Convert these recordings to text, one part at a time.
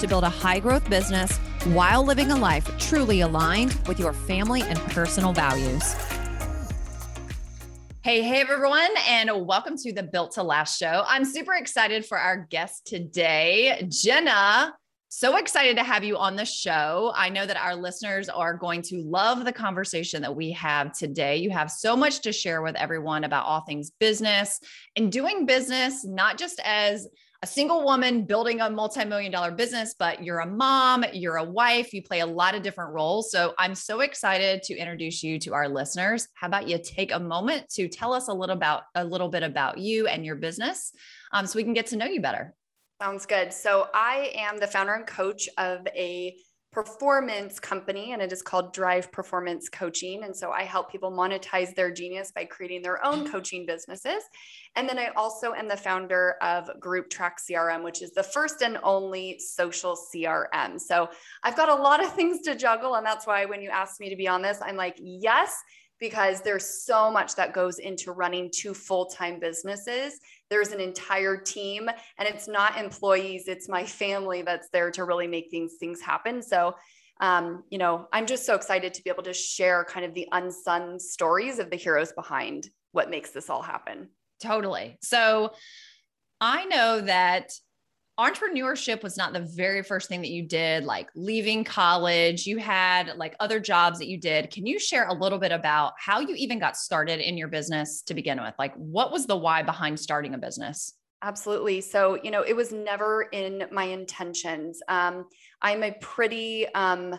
to build a high growth business while living a life truly aligned with your family and personal values. Hey, hey, everyone, and welcome to the Built to Last show. I'm super excited for our guest today, Jenna. So excited to have you on the show. I know that our listeners are going to love the conversation that we have today. You have so much to share with everyone about all things business and doing business, not just as a single woman building a multi-million dollar business, but you're a mom, you're a wife, you play a lot of different roles. So I'm so excited to introduce you to our listeners. How about you take a moment to tell us a little about a little bit about you and your business um, so we can get to know you better. Sounds good. So I am the founder and coach of a performance company and it is called Drive Performance Coaching. And so I help people monetize their genius by creating their own mm-hmm. coaching businesses. And then I also am the founder of Group Track CRM, which is the first and only social CRM. So I've got a lot of things to juggle. And that's why when you asked me to be on this, I'm like, yes, because there's so much that goes into running two full-time businesses. There's an entire team and it's not employees it's my family that's there to really make these things happen. So um, you know i'm just so excited to be able to share kind of the unsung stories of the heroes behind what makes this all happen. Totally. So i know that entrepreneurship was not the very first thing that you did like leaving college you had like other jobs that you did. Can you share a little bit about how you even got started in your business to begin with? Like what was the why behind starting a business? Absolutely. So you know it was never in my intentions. Um, i'm a pretty um,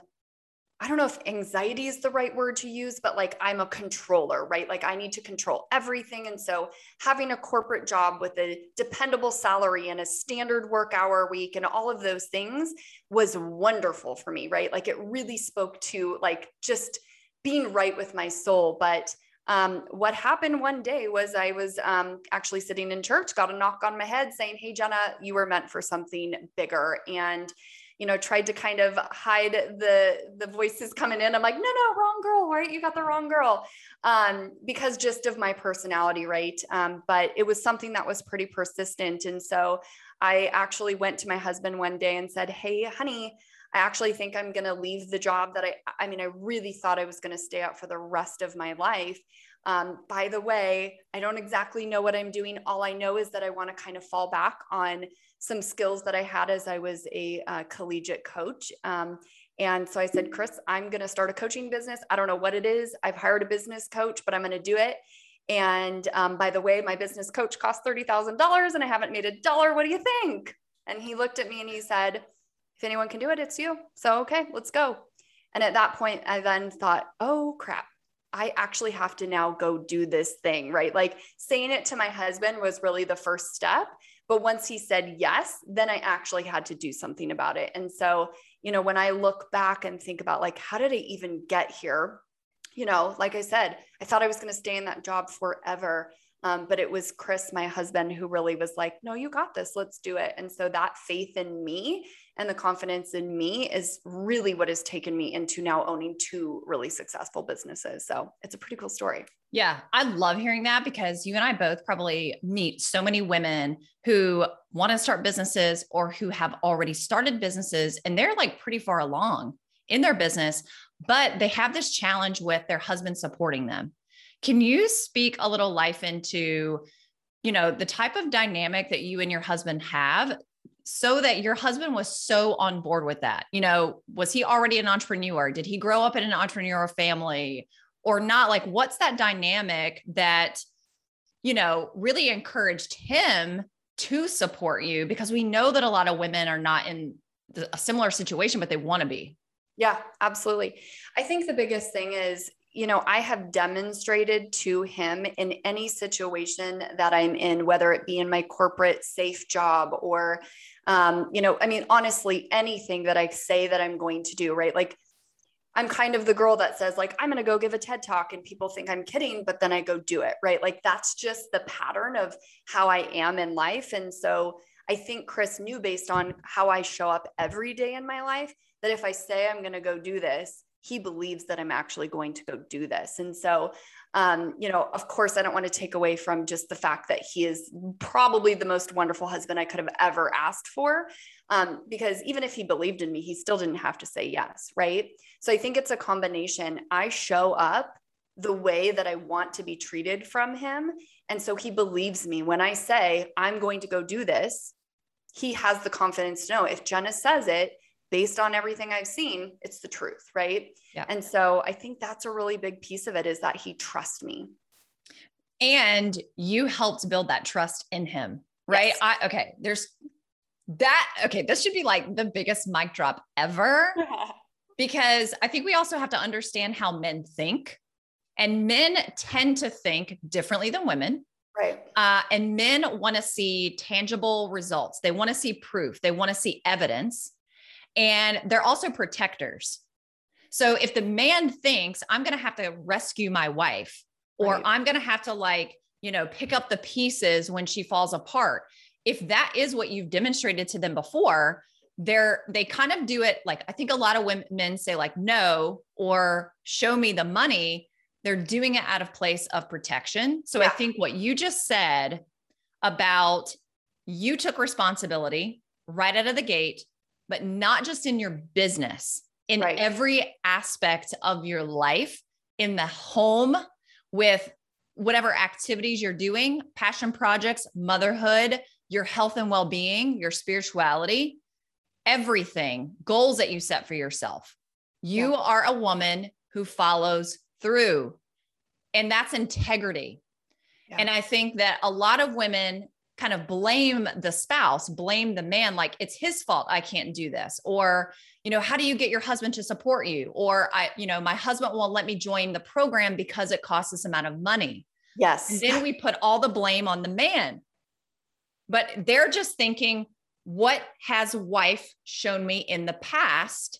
I don't know if anxiety is the right word to use, but like I'm a controller, right? Like I need to control everything. And so having a corporate job with a dependable salary and a standard work hour week and all of those things was wonderful for me, right? Like it really spoke to like just being right with my soul. But um, what happened one day was I was um, actually sitting in church, got a knock on my head saying, Hey, Jenna, you were meant for something bigger. And you know tried to kind of hide the the voices coming in. I'm like no no wrong girl right? You got the wrong girl. Um, because just of my personality right? Um, but it was something that was pretty persistent. And so i actually went to my husband one day and said hey honey I actually think I'm going to leave the job that I, I mean, I really thought I was going to stay out for the rest of my life. Um, by the way, I don't exactly know what I'm doing. All I know is that I want to kind of fall back on some skills that I had as I was a uh, collegiate coach. Um, and so I said, Chris, I'm going to start a coaching business. I don't know what it is. I've hired a business coach, but I'm going to do it. And um, by the way, my business coach cost $30,000 and I haven't made a dollar. What do you think? And he looked at me and he said, If anyone can do it, it's you. So, okay, let's go. And at that point, I then thought, Oh crap, I actually have to now go do this thing, right? Like saying it to my husband was really the first step. But once he said yes, then I actually had to do something about it. And so, you know, when I look back and think about like, how did I even get here? You know, like I said, I thought I was going to stay in that job forever. Um, but it was Chris, my husband, who really was like, no, you got this. Let's do it. And so that faith in me and the confidence in me is really what has taken me into now owning two really successful businesses. So it's a pretty cool story. Yeah, I love hearing that because you and I both probably meet so many women who want to start businesses or who have already started businesses and they're like pretty far along in their business, but they have this challenge with their husband supporting them. Can you speak a little life into, you know, the type of dynamic that you and your husband have so that your husband was so on board with that. You know, was he already an entrepreneur? Did he grow up in an entrepreneurial family or not? Like, what's that dynamic that, you know, really encouraged him to support you? Because we know that a lot of women are not in a similar situation, but they want to be. Yeah, absolutely. I think the biggest thing is, you know, I have demonstrated to him in any situation that I'm in, whether it be in my corporate safe job or, um, you know, I mean, honestly, anything that I say that I'm going to do, right? Like, I'm kind of the girl that says, like, I'm going to go give a TED talk and people think I'm kidding, but then I go do it, right? Like, that's just the pattern of how I am in life. And so I think Chris knew based on how I show up every day in my life that if I say I'm going to go do this, he believes that I'm actually going to go do this. And so, um, you know, of course, I don't want to take away from just the fact that he is probably the most wonderful husband I could have ever asked for. Um, because even if he believed in me, he still didn't have to say yes. Right. So I think it's a combination. I show up the way that I want to be treated from him. And so he believes me when I say, I'm going to go do this. He has the confidence to know if Jenna says it, based on everything I've seen, it's the truth, right? Yeah. And so I think that's a really big piece of it is that he trusts me. And you helped build that trust in him, right? Yes. I okay, there's that okay, this should be like the biggest mic drop ever. because I think we also have to understand how men think. And men tend to think differently than women. Right. Uh, and men want to see tangible results. They want to see proof. They want to see evidence and they're also protectors. So if the man thinks I'm going to have to rescue my wife or right. I'm going to have to like, you know, pick up the pieces when she falls apart, if that is what you've demonstrated to them before, they're they kind of do it like I think a lot of women say like no or show me the money. They're doing it out of place of protection. So yeah. I think what you just said about you took responsibility right out of the gate but not just in your business, in right. every aspect of your life, in the home with whatever activities you're doing, passion projects, motherhood, your health and well being, your spirituality, everything, goals that you set for yourself. You yeah. are a woman who follows through, and that's integrity. Yeah. And I think that a lot of women kind of blame the spouse, blame the man, like it's his fault I can't do this. Or, you know, how do you get your husband to support you? Or I, you know, my husband won't let me join the program because it costs this amount of money. Yes. And then we put all the blame on the man. But they're just thinking, what has wife shown me in the past?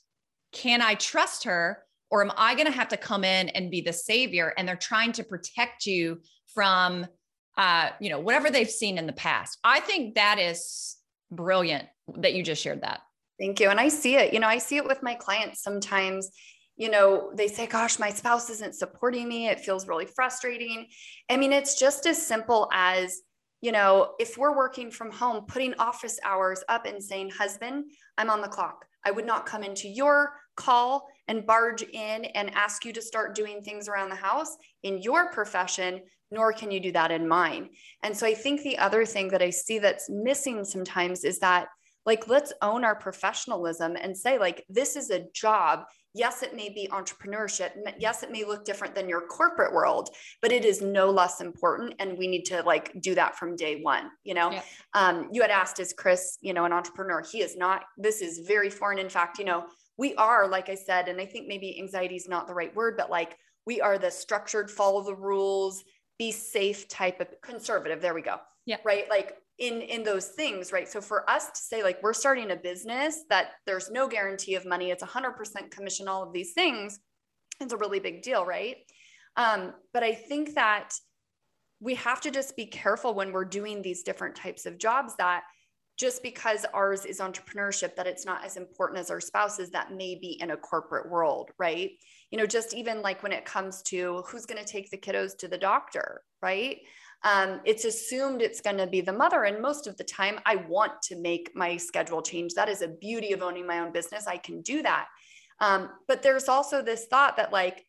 Can I trust her? Or am I going to have to come in and be the savior? And they're trying to protect you from uh, you know, whatever they've seen in the past. I think that is brilliant that you just shared that. Thank you. And I see it, you know, I see it with my clients sometimes. You know, they say, gosh, my spouse isn't supporting me. It feels really frustrating. I mean, it's just as simple as, you know, if we're working from home, putting office hours up and saying, husband, I'm on the clock. I would not come into your call and barge in and ask you to start doing things around the house in your profession nor can you do that in mine. And so I think the other thing that I see that's missing sometimes is that like let's own our professionalism and say like this is a job. Yes it may be entrepreneurship. Yes it may look different than your corporate world but it is no less important and we need to like do that from day one you know? Yeah. um, you had asked is chris you know an entrepreneur? He is not. This is very foreign. In fact you know we are like i said and i think maybe anxiety is not the right word but like we are the structured follow the rules be safe type of conservative there we go. Yeah. Right? Like in in those things right? So for us to say like we're starting a business that there's no guarantee of money it's 100% commission all of these things it's a really big deal right? Um, but i think that we have to just be careful when we're doing these different types of jobs that just because ours is entrepreneurship that it's not as important as our spouses that may be in a corporate world right you know just even like when it comes to who's going to take the kiddos to the doctor right? Um, it's assumed it's going to be the mother and most of the time i want to make my schedule change. That is a beauty of owning my own business. I can do that. Um, but there's also this thought that like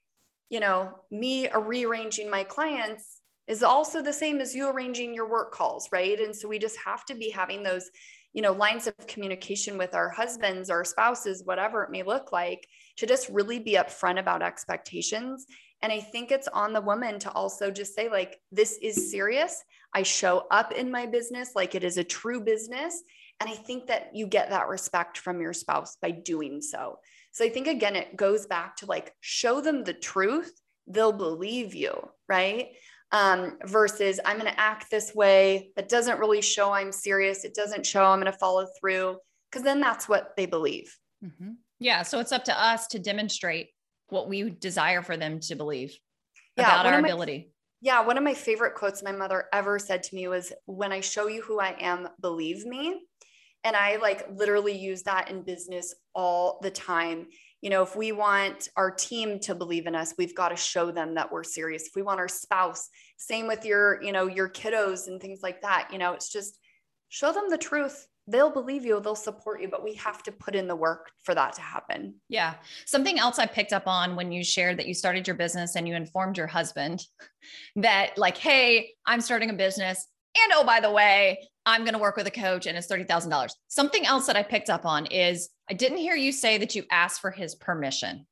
you know me rearranging my clients is also the same as you arranging your work calls, right? And so we just have to be having those, you know, lines of communication with our husbands our spouses, whatever it may look like, to just really be upfront about expectations. And I think it's on the woman to also just say, like, this is serious. I show up in my business like it is a true business. And I think that you get that respect from your spouse by doing so. So I think, again, it goes back to like show them the truth they'll believe you, right? Um, versus I'm going to act this way. That doesn't really show I'm serious. It doesn't show I'm going to follow through because then that's what they believe. Mm-hmm. Yeah. So it's up to us to demonstrate what we desire for them to believe yeah, about our ability. Yeah, one of my favorite quotes my mother ever said to me was, When I show you who I am, believe me. And I like literally use that in business all the time. You know, if we want our team to believe in us, we've got to show them that we're serious. If we want our spouse, same with your, you know, your kiddos and things like that, you know, it's just show them the truth they'll believe you, they'll support you, but we have to put in the work for that to happen. Yeah. Something else I picked up on when you shared that you started your business and you informed your husband that, like, hey, I'm starting a business. And oh, by the way, I'm going to work with a coach and it's $30,000. Something else that I picked up on is I didn't hear you say that you asked for his permission.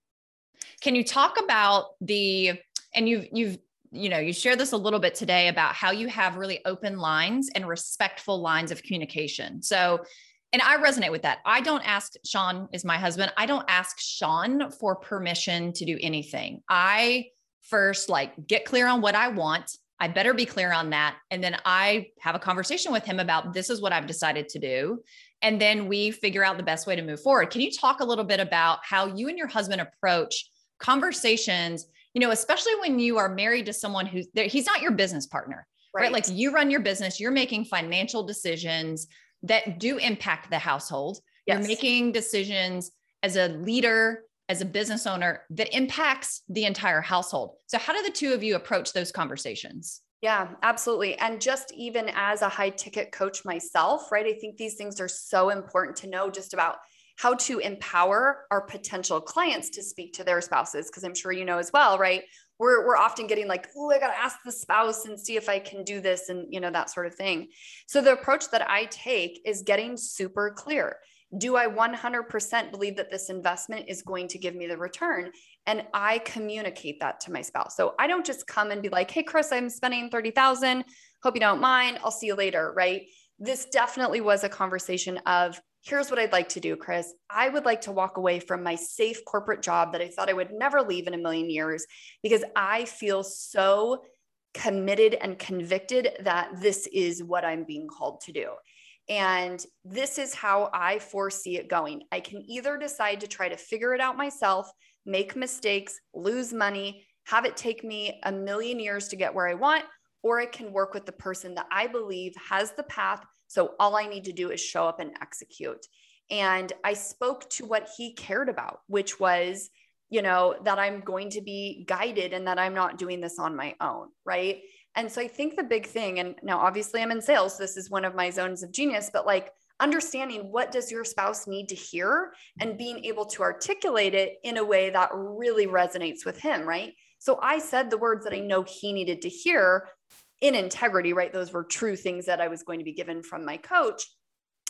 Can you talk about the, and you've, you've you know, you share this a little bit today about how you have really open lines and respectful lines of communication. So, and I resonate with that. I don't ask Sean is my husband. I don't ask Sean for permission to do anything. I first like get clear on what I want. I better be clear on that. And then I have a conversation with him about this is what I've decided to do. And then we figure out the best way to move forward. Can you talk a little bit about how you and your husband approach conversations you know, especially when you are married to someone who's there, he's not your business partner, right. right? Like you run your business, you're making financial decisions that do impact the household. Yes. You're making decisions as a leader, as a business owner that impacts the entire household. So, how do the two of you approach those conversations? Yeah, absolutely. And just even as a high ticket coach myself, right? I think these things are so important to know just about how to empower our potential clients to speak to their spouses because i'm sure you know as well right? We're, we're often getting like oh i got to ask the spouse and see if i can do this and you know that sort of thing. So the approach that i take is getting super clear. Do i 100% believe that this investment is going to give me the return? And i communicate that to my spouse. So i don't just come and be like hey chris i'm spending 30000 hope you don't mind. I'll see you later right? This definitely was a conversation of here's what I'd like to do, Chris. I would like to walk away from my safe corporate job that I thought I would never leave in a million years because I feel so committed and convicted that this is what I'm being called to do. And this is how I foresee it going. I can either decide to try to figure it out myself, make mistakes, lose money, have it take me a million years to get where I want, or I can work with the person that I believe has the path so all I need to do is show up and execute. And I spoke to what he cared about, which was, you know, that I'm going to be guided and that I'm not doing this on my own. Right. And so I think the big thing, and now obviously I'm in sales, this is one of my zones of genius, but like understanding what does your spouse need to hear and being able to articulate it in a way that really resonates with him. Right. So I said the words that I know he needed to hear in integrity, right? Those were true things that I was going to be given from my coach.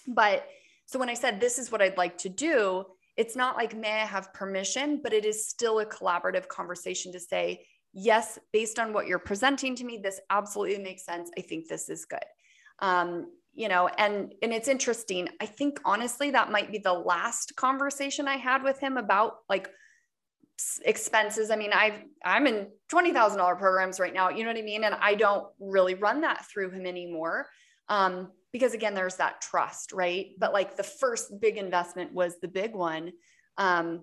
But so when I said, this is what I'd like to do, it's not like, may I have permission, but it is still a collaborative conversation to say, yes, based on what you're presenting to me, this absolutely makes sense. I think this is good. Um, you know, and and it's interesting. I think honestly, that might be the last conversation I had with him about like expenses. I mean, I've I'm in twenty thousand dollar programs right now. You know what I mean? And I don't really run that through him anymore. Um, because again, there's that trust, right? But like the first big investment was the big one. Um,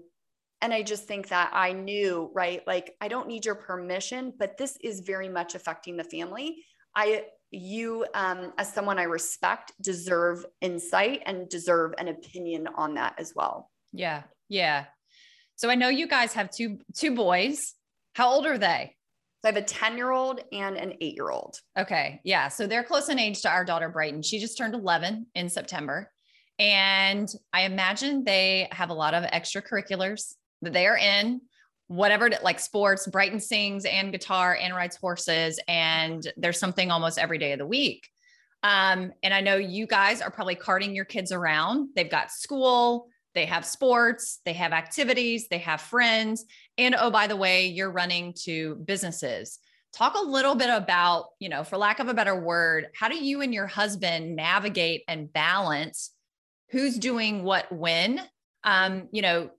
and I just think that I knew, right? Like, I don't need your permission, but this is very much affecting the family. I, you, um, as someone I respect, deserve insight and deserve an opinion on that as well. Yeah. Yeah. So I know you guys have two two boys. How old are they? So I have a 10 year old and an eight year old. Okay. Yeah. So they're close in age to our daughter, Brighton. She just turned 11 in September. And I imagine they have a lot of extracurriculars that they are in, whatever, like sports. Brighton sings and guitar and rides horses. And there's something almost every day of the week. Um, and I know you guys are probably carting your kids around. They've got school, they have sports, they have activities, they have friends. And oh, by the way, you're running two businesses. Talk a little bit about, you know, for lack of a better word, how do you and your husband navigate and balance who's doing what when? Um, you know,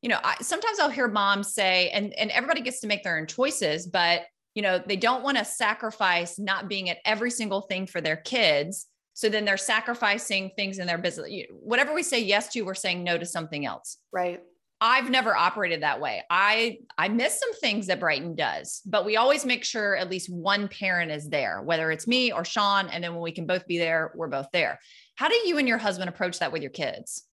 you know, I, sometimes I'll hear moms say, and, and everybody gets to make their own choices, but you know, they don't want to sacrifice not being at every single thing for their kids. So then they're sacrificing things in their business. Whatever we say yes to, we're saying no to something else. Right. I've never operated that way. I I miss some things that Brighton does, but we always make sure at least one parent is there, whether it's me or Sean. And then when we can both be there, we're both there. How do you and your husband approach that with your kids?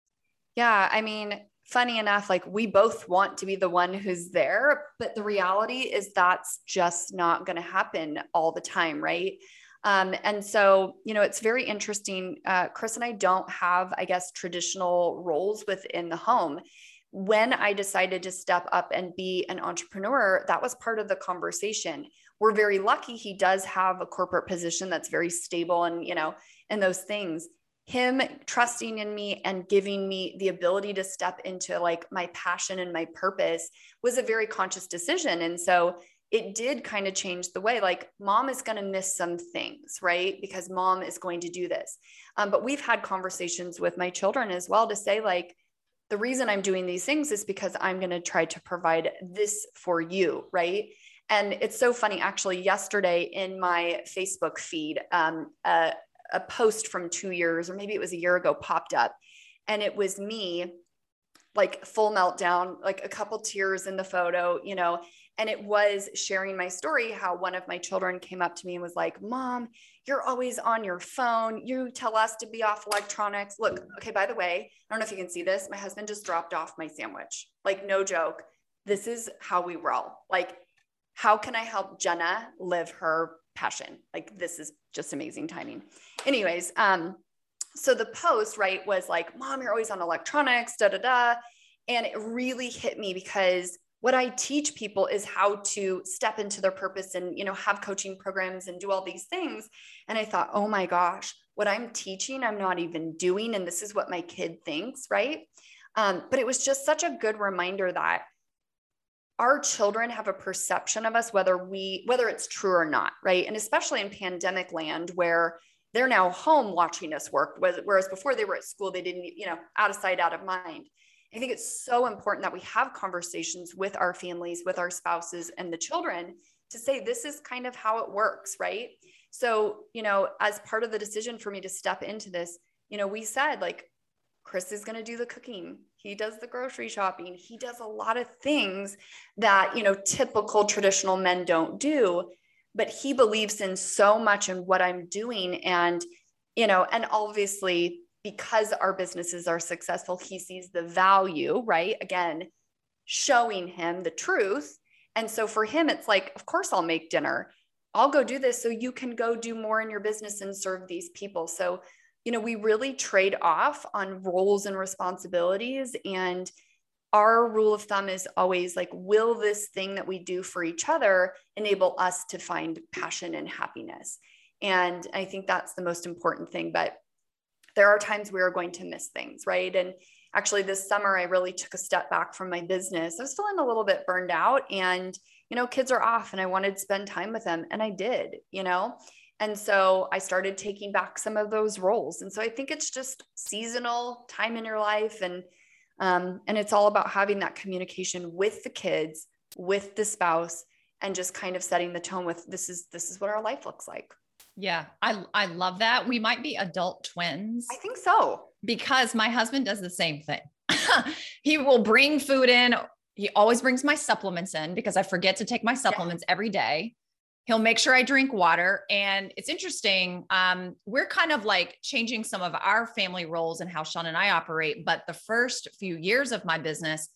Yeah, I mean, funny enough, like we both want to be the one who's there, but the reality is that's just not going to happen all the time, right? Um, and so, you know, it's very interesting. Uh, Chris and I don't have, I guess, traditional roles within the home when I decided to step up and be an entrepreneur, that was part of the conversation. We're very lucky he does have a corporate position that's very stable and, you know, and those things. Him trusting in me and giving me the ability to step into like my passion and my purpose was a very conscious decision. And so it did kind of change the way like mom is going to miss some things right because mom is going to do this um, but we've had conversations with my children as well to say like the reason I'm doing these things is because I'm going to try to provide this for you, right? And it's so funny, actually, yesterday in my Facebook feed, um, a, a post from two years, or maybe it was a year ago, popped up. And it was me, like full meltdown, like a couple tears in the photo, you know, and it was sharing my story how one of my children came up to me and was like, Mom, you're always on your phone. You tell us to be off electronics. Look, okay, by the way, I don't know if you can see this. My husband just dropped off my sandwich. Like, no joke. This is how we roll. Like, how can I help Jenna live her passion? Like, this is just amazing timing. Anyways, um, so the post, right, was like, Mom, you're always on electronics, da da da. And it really hit me because what I teach people is how to step into their purpose and, you know, have coaching programs and do all these things. And I thought, oh my gosh, what I'm teaching, I'm not even doing. And this is what my kid thinks, right? Um, but it was just such a good reminder that our children have a perception of us, whether we, whether it's true or not, right? And especially in pandemic land where they're now home watching us work, whereas before they were at school, they didn't, you know, out of sight, out of mind. I think it's so important that we have conversations with our families, with our spouses, and the children to say, this is kind of how it works, right? So, you know, as part of the decision for me to step into this, you know, we said, like, Chris is going to do the cooking. He does the grocery shopping. He does a lot of things that, you know, typical traditional men don't do. But he believes in so much in what I'm doing. And, you know, and obviously because our businesses are successful, he sees the value, right? Again, showing him the truth. And so for him, it's like, of course, I'll make dinner. I'll go do this so you can go do more in your business and serve these people. So, you know, we really trade off on roles and responsibilities. And our rule of thumb is always like, will this thing that we do for each other enable us to find passion and happiness? And I think that's the most important thing. But there are times we are going to miss things, right? And actually, this summer, I really took a step back from my business. I was feeling a little bit burned out, and you know, kids are off, and I wanted to spend time with them, and I did, you know. And so I started taking back some of those roles. And so I think it's just seasonal time in your life, and um, and it's all about having that communication with the kids, with the spouse, and just kind of setting the tone with this is this is what our life looks like. Yeah, I I love that. We might be adult twins. I think so. Because my husband does the same thing. he will bring food in. He always brings my supplements in because I forget to take my supplements yeah. every day. He'll make sure I drink water. And it's interesting. Um, we're kind of like changing some of our family roles and how Sean and I operate. But the first few years of my business,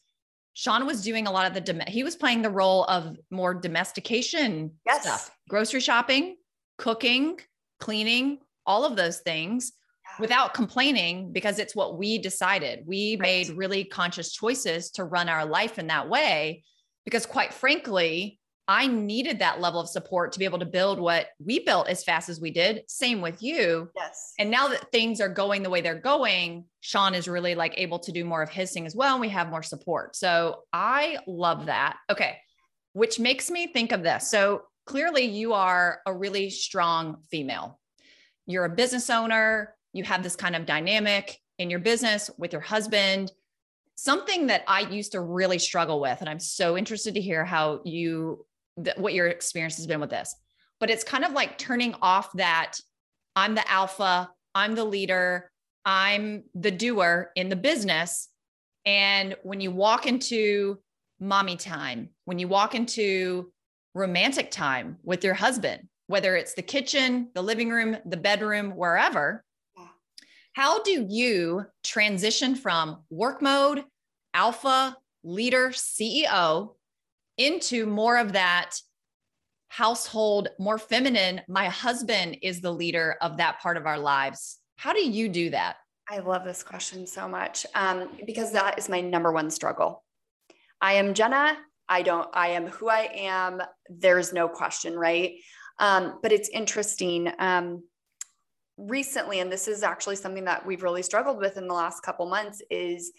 Sean was doing a lot of the, he was playing the role of more domestication yes. stuff, grocery shopping, cooking, cleaning, all of those things without complaining because it's what we decided. We right. made really conscious choices to run our life in that way because, quite frankly, I needed that level of support to be able to build what we built as fast as we did. Same with you. Yes. And now that things are going the way they're going, Sean is really like able to do more of his thing as well. And we have more support. So I love that. Okay. Which makes me think of this. So clearly you are a really strong female. You're a business owner, you have this kind of dynamic in your business with your husband. something that I used to really struggle with, and I'm so interested to hear how you, th- what your experience has been with this. But it's kind of like turning off that I'm the alpha, I'm the leader, I'm the doer in the business. And when you walk into mommy time, when you walk into romantic time with your husband, whether it's the kitchen, the living room, the bedroom, wherever, how do you transition from work mode, alpha, leader, CEO into more of that household, more feminine? My husband is the leader of that part of our lives. How do you do that? I love this question so much um, because that is my number one struggle. I am Jenna. I don't, I am who I am. There's no question, right? Um, but it's interesting. Um, recently, and this is actually something that we've really struggled with in the last couple months, is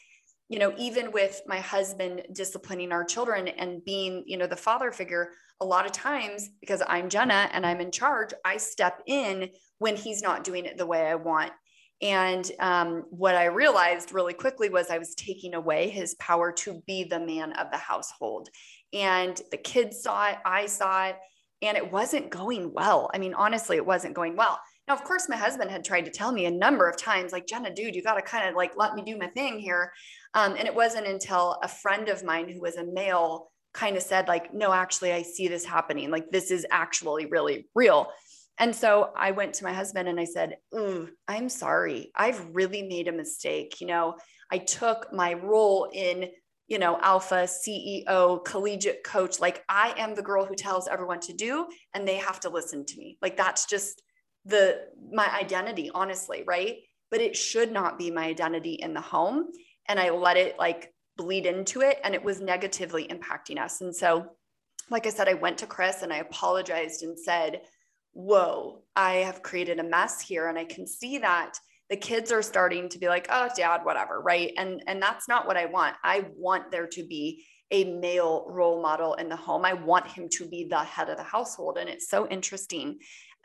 you know even with my husband disciplining our children and being you know the father figure a lot of times because i'm jenna and i'm in charge i step in when he's not doing it the way i want and um, what I realized really quickly was I was taking away his power to be the man of the household. And the kids saw it, I saw it, and it wasn't going well. I mean, honestly, it wasn't going well. Now, of course, my husband had tried to tell me a number of times, like, Jenna, dude, you got to kind of like let me do my thing here. Um, and it wasn't until a friend of mine who was a male kind of said, like, no, actually, I see this happening. Like, this is actually really real. And so I went to my husband and I said, mm, I'm sorry. I've really made a mistake. You know, I took my role in, you know, alpha, CEO, collegiate coach. Like I am the girl who tells everyone to do, and they have to listen to me. Like that's just the my identity, honestly, right? But it should not be my identity in the home. And I let it like bleed into it and it was negatively impacting us. And so, like I said, I went to Chris and I apologized and said, whoa, I have created a mess here. And I can see that the kids are starting to be like, oh, dad, whatever. Right. And, and that's not what I want. I want there to be a male role model in the home. I want him to be the head of the household. And it's so interesting.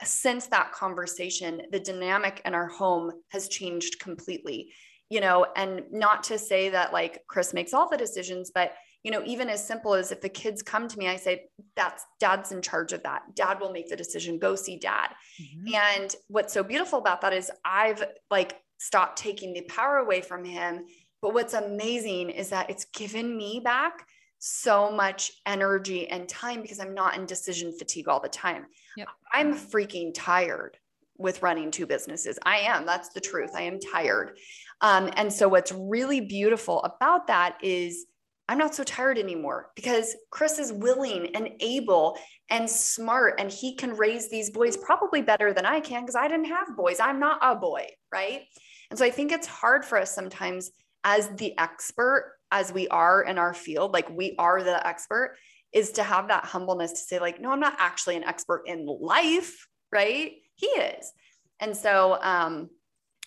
Since that conversation, the dynamic in our home has changed completely. You know, and not to say that like Chris makes all the decisions, but you know, even as simple as if the kids come to me, I say, that's dad's in charge of that. Dad will make the decision. Go see dad. Mm-hmm. And what's so beautiful about that is I've like stopped taking the power away from him. But what's amazing is that it's given me back so much energy and time because I'm not in decision fatigue all the time. Yep. I'm freaking tired with running two businesses. I am. That's the truth. I am tired. Um, and so, what's really beautiful about that is I'm not so tired anymore because Chris is willing and able and smart and he can raise these boys probably better than I can because I didn't have boys. I'm not a boy, right? And so I think it's hard for us sometimes as the expert as we are in our field, like we are the expert, is to have that humbleness to say like, no, I'm not actually an expert in life, right? He is. And so um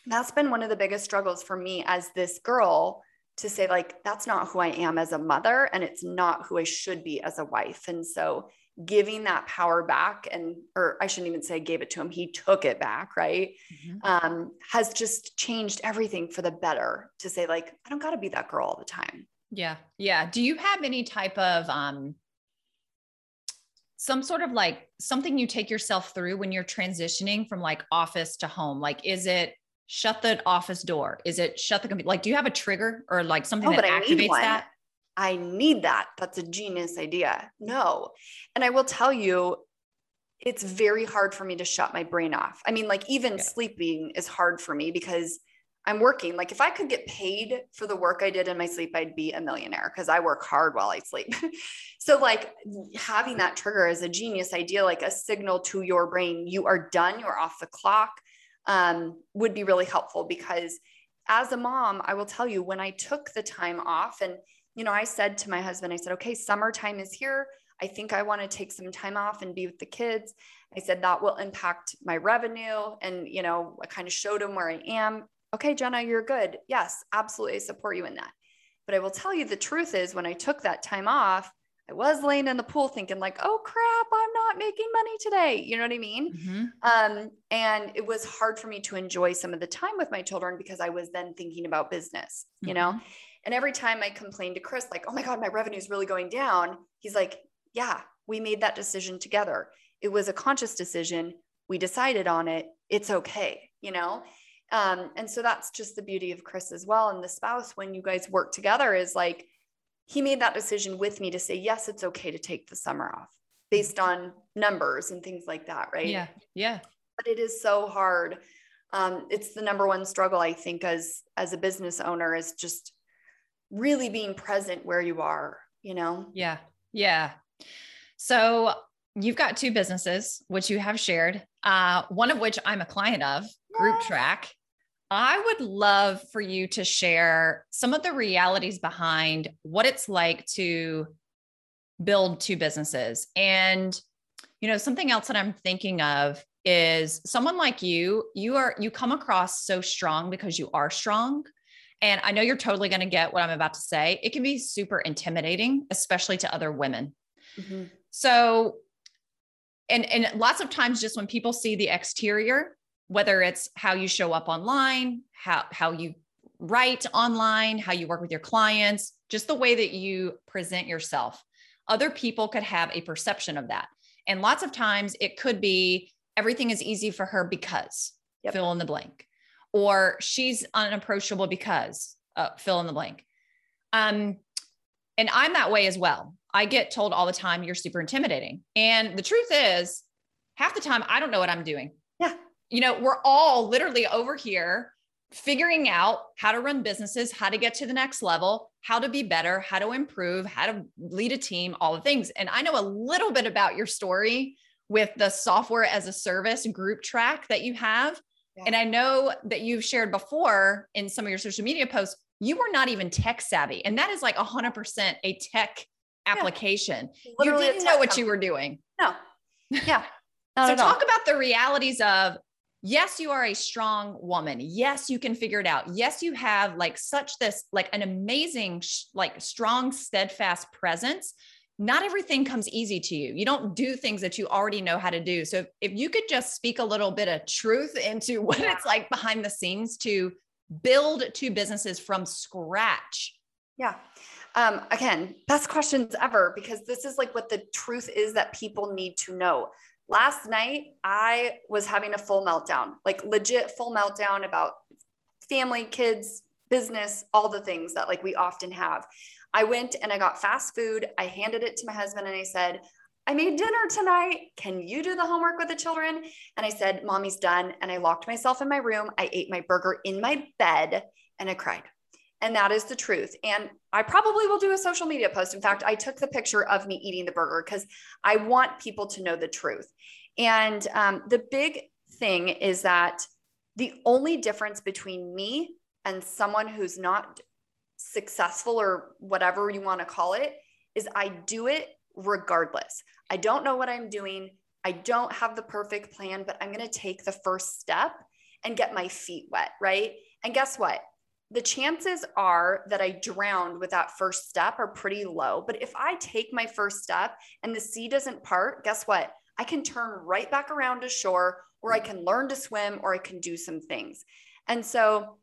that's been one of the biggest struggles for me as this girl to say like that's not who I am as a mother and it's not who I should be as a wife. And so giving that power back and or I shouldn't even say gave it to him, he took it back, right? Mm-hmm. Um, has just changed everything for the better to say like I don't got to be that girl all the time. Yeah. Yeah. Do you have any type of um some sort of like something you take yourself through when you're transitioning from like office to home? Like is it shut the office door? Is it shut the computer? Like, do you have a trigger or like something oh, that activates that? I need that. That's a genius idea. No. And I will tell you, it's very hard for me to shut my brain off. I mean, like, even yeah. sleeping is hard for me because I'm working. Like, if I could get paid for the work I did in my sleep, I'd be a millionaire because I work hard while I sleep. so, like, having that trigger is a genius idea, like a signal to your brain you are done, you're off the clock um, would be really helpful because as a mom, I will tell you when I took the time off and, you know, I said to my husband, I said, okay, summertime is here. I think I want to take some time off and be with the kids. I said that will impact my revenue. And, you know, I kind of showed him where I am. Okay, Jenna, you're good. Yes, absolutely. I support you in that. But I will tell you the truth is when I took that time off, I was laying in the pool thinking like, oh crap, I'm not making money today. You know what I mean? Mm-hmm. Um, and it was hard for me to enjoy some of the time with my children because I was then thinking about business, you mm-hmm. know? And every time I complained to Chris, like, oh my God, my revenue is really going down, he's like, yeah, we made that decision together. It was a conscious decision. We decided on it. It's okay, you know? Um, and so that's just the beauty of Chris as well. And the spouse, when you guys work together, is like, he made that decision with me to say, yes, it's okay to take the summer off based on numbers and things like that. Right. Yeah. Yeah. But it is so hard. Um, it's the number one struggle, I think, as, as a business owner is just really being present where you are, you know? Yeah. Yeah. So you've got two businesses, which you have shared, uh, one of which I'm a client of, Group Track. I would love for you to share some of the realities behind what it's like to build two businesses. And, you know, something else that I'm thinking of is someone like you, you are, you come across so strong because you are strong. And I know you're totally going to get what I'm about to say. It can be super intimidating, especially to other women. Mm-hmm. So, and and lots of times, just when people see the exterior, whether it's how you show up online, how how you write online, how you work with your clients, just the way that you present yourself, other people could have a perception of that. And lots of times, it could be everything is easy for her because yep. fill in the blank, or she's unapproachable because uh, fill in the blank. Um, and I'm that way as well. I get told all the time, you're super intimidating. And the truth is, half the time, I don't know what I'm doing. Yeah. You know, we're all literally over here figuring out how to run businesses, how to get to the next level, how to be better, how to improve, how to lead a team, all the things. And I know a little bit about your story with the software as a service group track that you have. Yeah. And I know that you've shared before in some of your social media posts, you were not even tech savvy. And that is like 100% a tech application. Yeah. You didn't know what company. you were doing. No. Yeah. so talk about the realities of yes, you are a strong woman. Yes, you can figure it out. Yes, you have like such this, like an amazing, like strong, steadfast presence. Not everything comes easy to you. You don't do things that you already know how to do. So if you could just speak a little bit of truth into what yeah. it's like behind the scenes to build two businesses from scratch. Yeah. Um, again, best questions ever because this is like what the truth is that people need to know. Last night, I was having a full meltdown, like legit full meltdown about family, kids, business, all the things that like we often have. I went and I got fast food. I handed it to my husband and I said, I made dinner tonight. Can you do the homework with the children? And I said, Mommy's done. And I locked myself in my room. I ate my burger in my bed and I cried. And that is the truth. And I probably will do a social media post. In fact, I took the picture of me eating the burger because I want people to know the truth. And um, the big thing is that the only difference between me and someone who's not successful or whatever you want to call it is I do it regardless. I don't know what I'm doing. I don't have the perfect plan, but I'm going to take the first step and get my feet wet, right? And guess what? The chances are that I drowned with that first step are pretty low. But if I take my first step and the sea doesn't part, guess what? I can turn right back around to shore, or I can learn to swim, or I can do some things. And so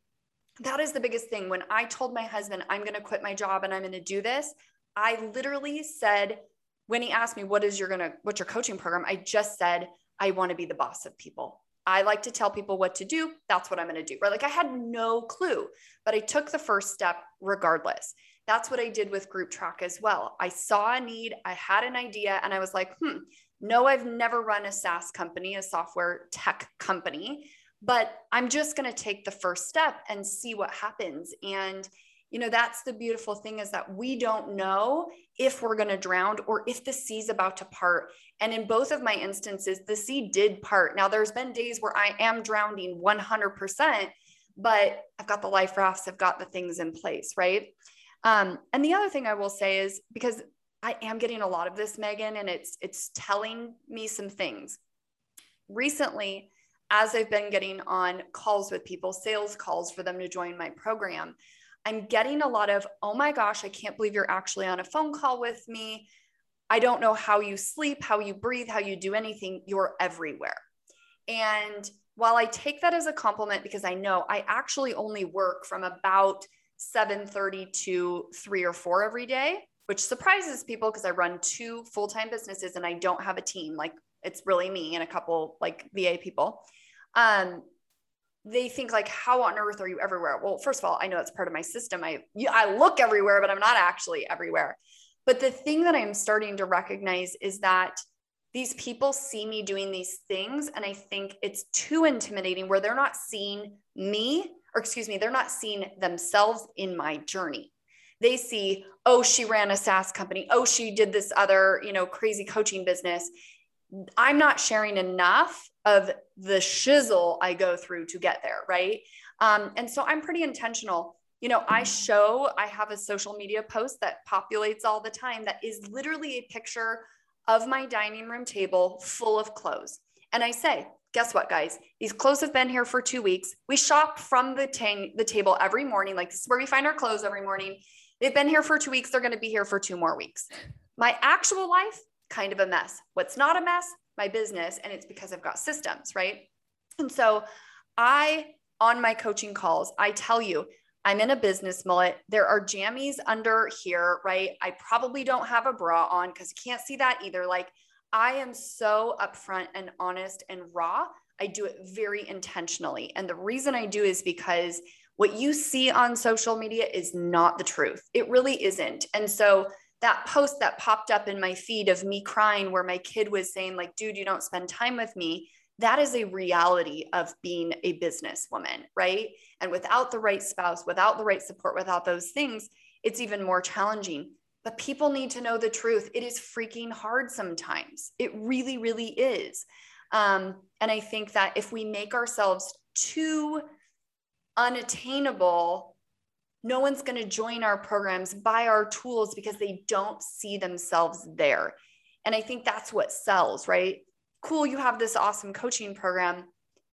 that is the biggest thing. When I told my husband, I'm going to quit my job and I'm going to do this, I literally said, when he asked me, what is your going to, what's your coaching program? I just said, I want to be the boss of people. I like to tell people what to do. That's what I'm going to do. Right. Like I had no clue, but I took the first step regardless. That's what I did with Group Track as well. I saw a need, I had an idea, and I was like, hmm, no, I've never run a SaaS company, a software tech company, but I'm just going to take the first step and see what happens. And you know that's the beautiful thing is that we don't know if we're going to drown or if the sea's about to part. And in both of my instances the sea did part. Now there's been days where i am drowning 100% but i've got the life rafts i've got the things in place right? Um, and the other thing i will say is because i am getting a lot of this megan and it's it's telling me some things. Recently as i've been getting on calls with people sales calls for them to join my program I'm getting a lot of, oh my gosh, I can't believe you're actually on a phone call with me. I don't know how you sleep, how you breathe, how you do anything. You're everywhere. And while I take that as a compliment because I know I actually only work from about 7:30 to 3 or 4 every day, which surprises people because I run two full-time businesses and I don't have a team. Like it's really me and a couple like VA people. Um, they think like, how on earth are you everywhere? Well, first of all, I know it's part of my system. I I look everywhere, but I'm not actually everywhere. But the thing that I'm starting to recognize is that these people see me doing these things and I think it's too intimidating where they're not seeing me or excuse me, they're not seeing themselves in my journey. They see, oh, she ran a SaaS company. Oh, she did this other, you know, crazy coaching business. I'm not sharing enough of the shizzle I go through to get there, right? Um, and so I'm pretty intentional. You know, I show, I have a social media post that populates all the time that is literally a picture of my dining room table full of clothes. And I say, guess what, guys? These clothes have been here for two weeks. We shop from the, the table every morning. Like this is where we find our clothes every morning. They've been here for two weeks. They're going to be here for two more weeks. My actual life, kind of a mess. What's not a mess? My business. And it's because I've got systems, right? And so I, on my coaching calls, I tell you, I'm in a business mullet. There are jammies under here, right? I probably don't have a bra on because you can't see that either. Like I am so upfront and honest and raw. I do it very intentionally. And the reason I do is because what you see on social media is not the truth. It really isn't. And so that post that popped up in my feed of me crying where my kid was saying like dude you don't spend time with me that is a reality of being a businesswoman right and without the right spouse without the right support without those things it's even more challenging but people need to know the truth. It is freaking hard sometimes. It really, really is. Um, and I think that if we make ourselves too unattainable, no one's going to join our programs, buy our tools because they don't see themselves there. And I think that's what sells, right? Cool, you have this awesome coaching program,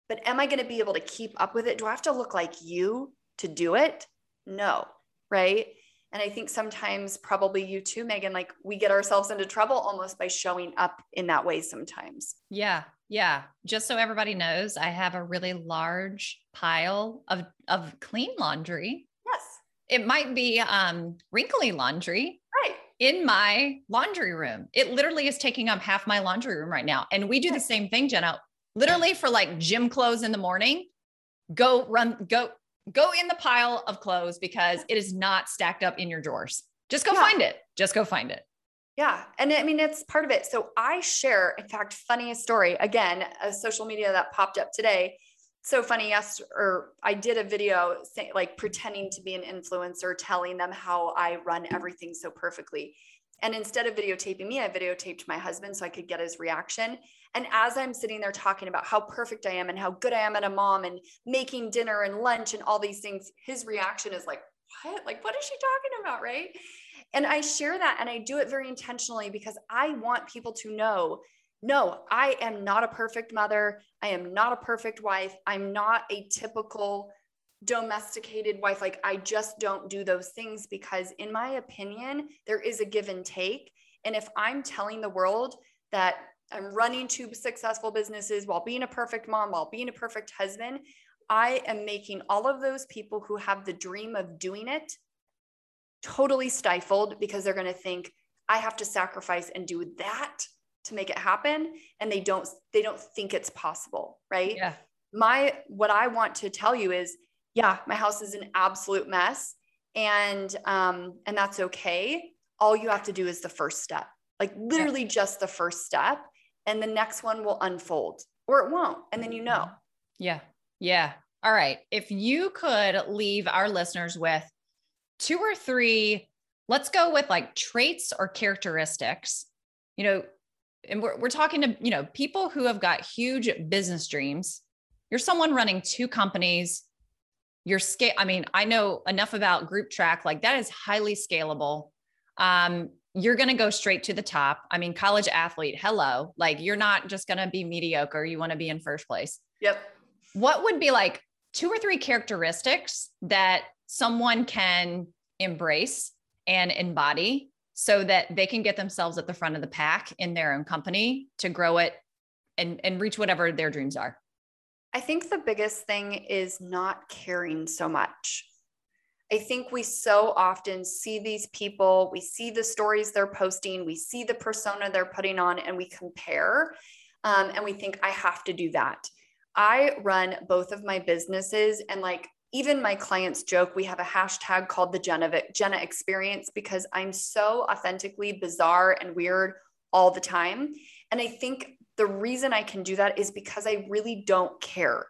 but am I going to be able to keep up with it? Do I have to look like you to do it? No, right? And I think sometimes, probably you too, Megan, like we get ourselves into trouble almost by showing up in that way sometimes. Yeah. Yeah. Just so everybody knows, I have a really large pile of, of clean laundry. It might be um, wrinkly laundry. Right. In my laundry room. It literally is taking up half my laundry room right now. And we do the same thing, Jenna. Literally for like gym clothes in the morning, go run, go go in the pile of clothes because it is not stacked up in your drawers. Just go yeah. find it. Just go find it. Yeah. And I mean, it's part of it. So I share, in fact, funniest story again, a social media that popped up today. So funny. Yes. Or I did a video say, like pretending to be an influencer, telling them how I run everything so perfectly. And instead of videotaping me, I videotaped my husband so I could get his reaction. And as I'm sitting there talking about how perfect I am and how good I am at a mom and making dinner and lunch and all these things, his reaction is like, what? Like, what is she talking about? Right. And I share that and I do it very intentionally because I want people to know no, I am not a perfect mother. I am not a perfect wife. I'm not a typical domesticated wife. Like, I just don't do those things because, in my opinion, there is a give and take. And if I'm telling the world that I'm running two successful businesses while being a perfect mom, while being a perfect husband, I am making all of those people who have the dream of doing it totally stifled because they're going to think I have to sacrifice and do that to make it happen and they don't they don't think it's possible, right? Yeah. My what I want to tell you is yeah, my house is an absolute mess and um and that's okay. All you have to do is the first step. Like literally yeah. just the first step and the next one will unfold or it won't and then you know. Yeah. Yeah. All right. If you could leave our listeners with two or three, let's go with like traits or characteristics, you know, and we're, we're talking to, you know, people who have got huge business dreams. You're someone running two companies, your scale i mean i know enough about group track like that is highly scalable. Um, you're going to go straight to the top. I mean college athlete hello. Like you're not just going to be mediocre. You want to be in first place. Yep. What would be like two or three characteristics that someone can embrace and embody so that they can get themselves at the front of the pack in their own company to grow it and, and reach whatever their dreams are I think the biggest thing is not caring so much. I think we so often see these people, we see the stories they're posting, we see the persona they're putting on, and we compare. Um, and we think, I have to do that. I run both of my businesses, and like even my clients joke, we have a hashtag called the Jenna, Jenna experience because I'm so authentically bizarre and weird all the time. And I think the reason I can do that is because I really don't care.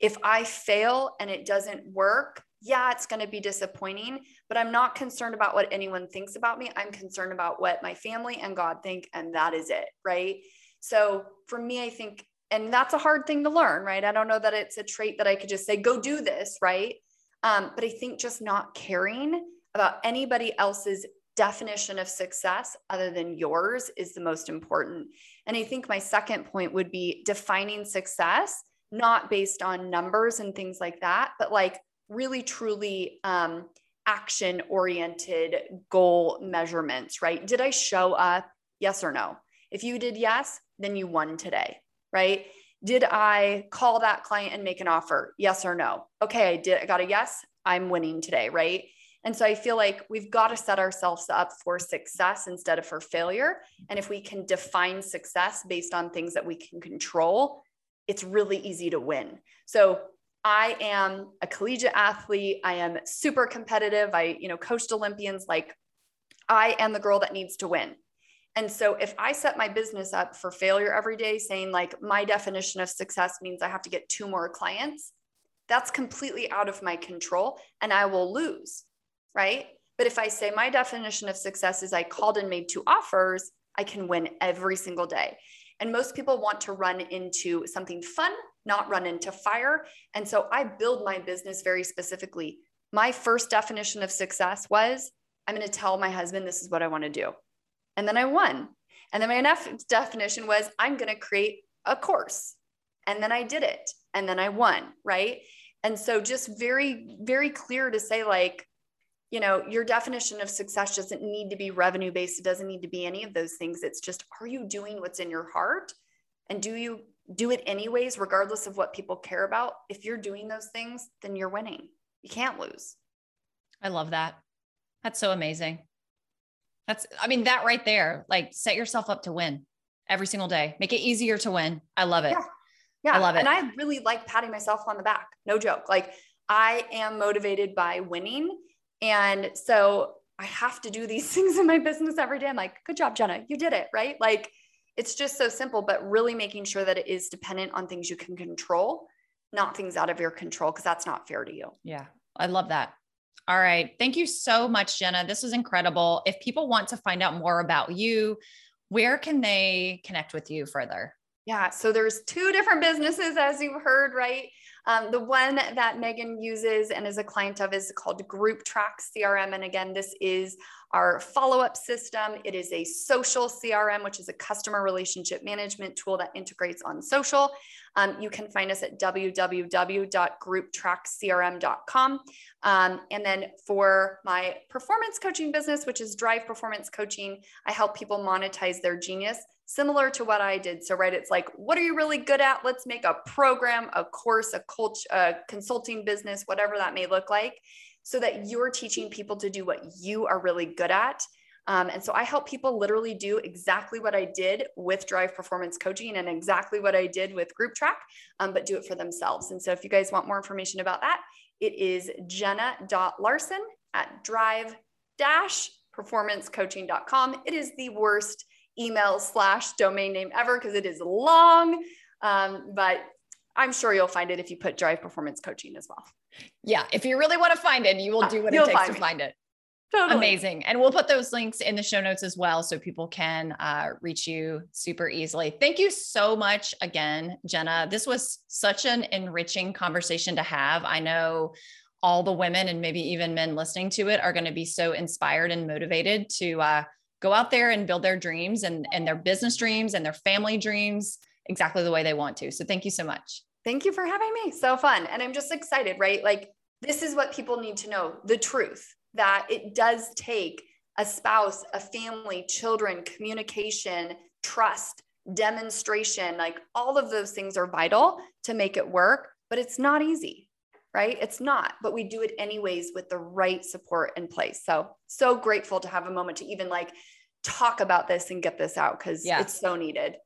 If I fail and it doesn't work, yeah, it's going to be disappointing, but I'm not concerned about what anyone thinks about me. I'm concerned about what my family and God think, and that is it. Right. So for me, I think, and that's a hard thing to learn, right? I don't know that it's a trait that I could just say, go do this, right? Um, but I think just not caring about anybody else's definition of success other than yours is the most important. And I think my second point would be defining success, not based on numbers and things like that, but like really truly um, action oriented goal measurements, right? Did I show up? Yes or no? If you did yes, then you won today, right? Did I call that client and make an offer? Yes or no? Okay, I did. I got a yes. I'm winning today, right? And so I feel like we've got to set ourselves up for success instead of for failure. And if we can define success based on things that we can control, it's really easy to win. So I am a collegiate athlete. I am super competitive. I, you know, coached Olympians. Like I am the girl that needs to win. And so if I set my business up for failure every day, saying like my definition of success means I have to get two more clients, that's completely out of my control and I will lose. Right. But if I say my definition of success is I called and made two offers, I can win every single day. And most people want to run into something fun not run into fire. And so I build my business very specifically. My first definition of success was I'm going to tell my husband this is what I want to do. And then I won. And then my next definition was I'm going to create a course. And then I did it. And then I won. Right. And so just very, very clear to say, like, you know, your definition of success doesn't need to be revenue based. It doesn't need to be any of those things. It's just, are you doing what's in your heart? And do you do it anyways, regardless of what people care about. If you're doing those things, then you're winning. You can't lose. I love that. That's so amazing. That's, I mean, that right there, like set yourself up to win every single day. Make it easier to win. I love it. Yeah. Yeah. I love it. And I really like patting myself on the back. No joke. Like I am motivated by winning. And so I have to do these things in my business every day. I'm like, good job, Jenna. You did it. Right. Like it's just so simple, but really making sure that it is dependent on things you can control, not things out of your control, because that's not fair to you. Yeah, I love that. All right. Thank you so much, Jenna. This is incredible. If people want to find out more about you, where can they connect with you further? Yeah, so there's two different businesses, as you've heard, right? Um, the one that Megan uses and is a client of is called Group Track CRM. And again, this is our follow up system. It is a social CRM, which is a customer relationship management tool that integrates on social. Um, you can find us at www.grouptrackcrm.com. Um, and then for my performance coaching business, which is Drive Performance Coaching, I help people monetize their genius similar to what I did. So, right, it's like, what are you really good at? Let's make a program, a course, a coach, a consulting business, whatever that may look like, so that you're teaching people to do what you are really good at. Um, and so I help people literally do exactly what I did with Drive Performance Coaching and exactly what I did with Group Track, um, but do it for themselves. And so if you guys want more information about that, it is jenna.larson at drive performancecoaching.com. It is the worst email slash domain name ever because it is long. Um, but I'm sure you'll find it if you put Drive Performance Coaching as well. Yeah. If you really want to find it, you will do what it takes to me. find it. Totally. Amazing. And we'll put those links in the show notes as well so people can uh, reach you super easily. Thank you so much again, Jenna. This was such an enriching conversation to have. I know all the women and maybe even men listening to it are going to be so inspired and motivated to uh, go out there and build their dreams and, and their business dreams and their family dreams exactly the way they want to. So thank you so much. Thank you for having me. So fun. And I'm just excited, right? Like, this is what people need to know the truth that it does take a spouse, a family, children, communication, trust, demonstration. Like, all of those things are vital to make it work, but it's not easy. Right? It's not, but we do it anyways with the right support in place. So, so grateful to have a moment to even like talk about this and get this out because yeah. it's so needed.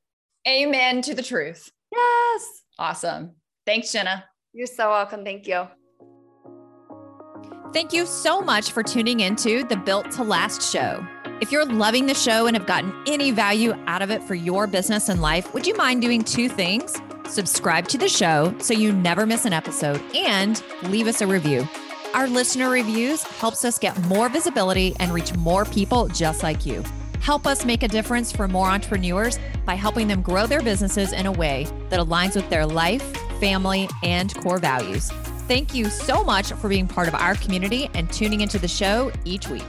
Amen to the truth. Yes. Awesome. Thanks, Jenna. You're so welcome. Thank you. Thank you so much for tuning into the Built to Last show. If you're loving the show and have gotten any value out of it for your business and life, would you mind doing two things? Subscribe to the show so you never miss an episode and leave us a review. Our listener reviews helps us get more visibility and reach more people just like you. Help us make a difference for more entrepreneurs by helping them grow their businesses in a way that aligns with their life, family, and core values. Thank you so much for being part of our community and tuning into the show each week.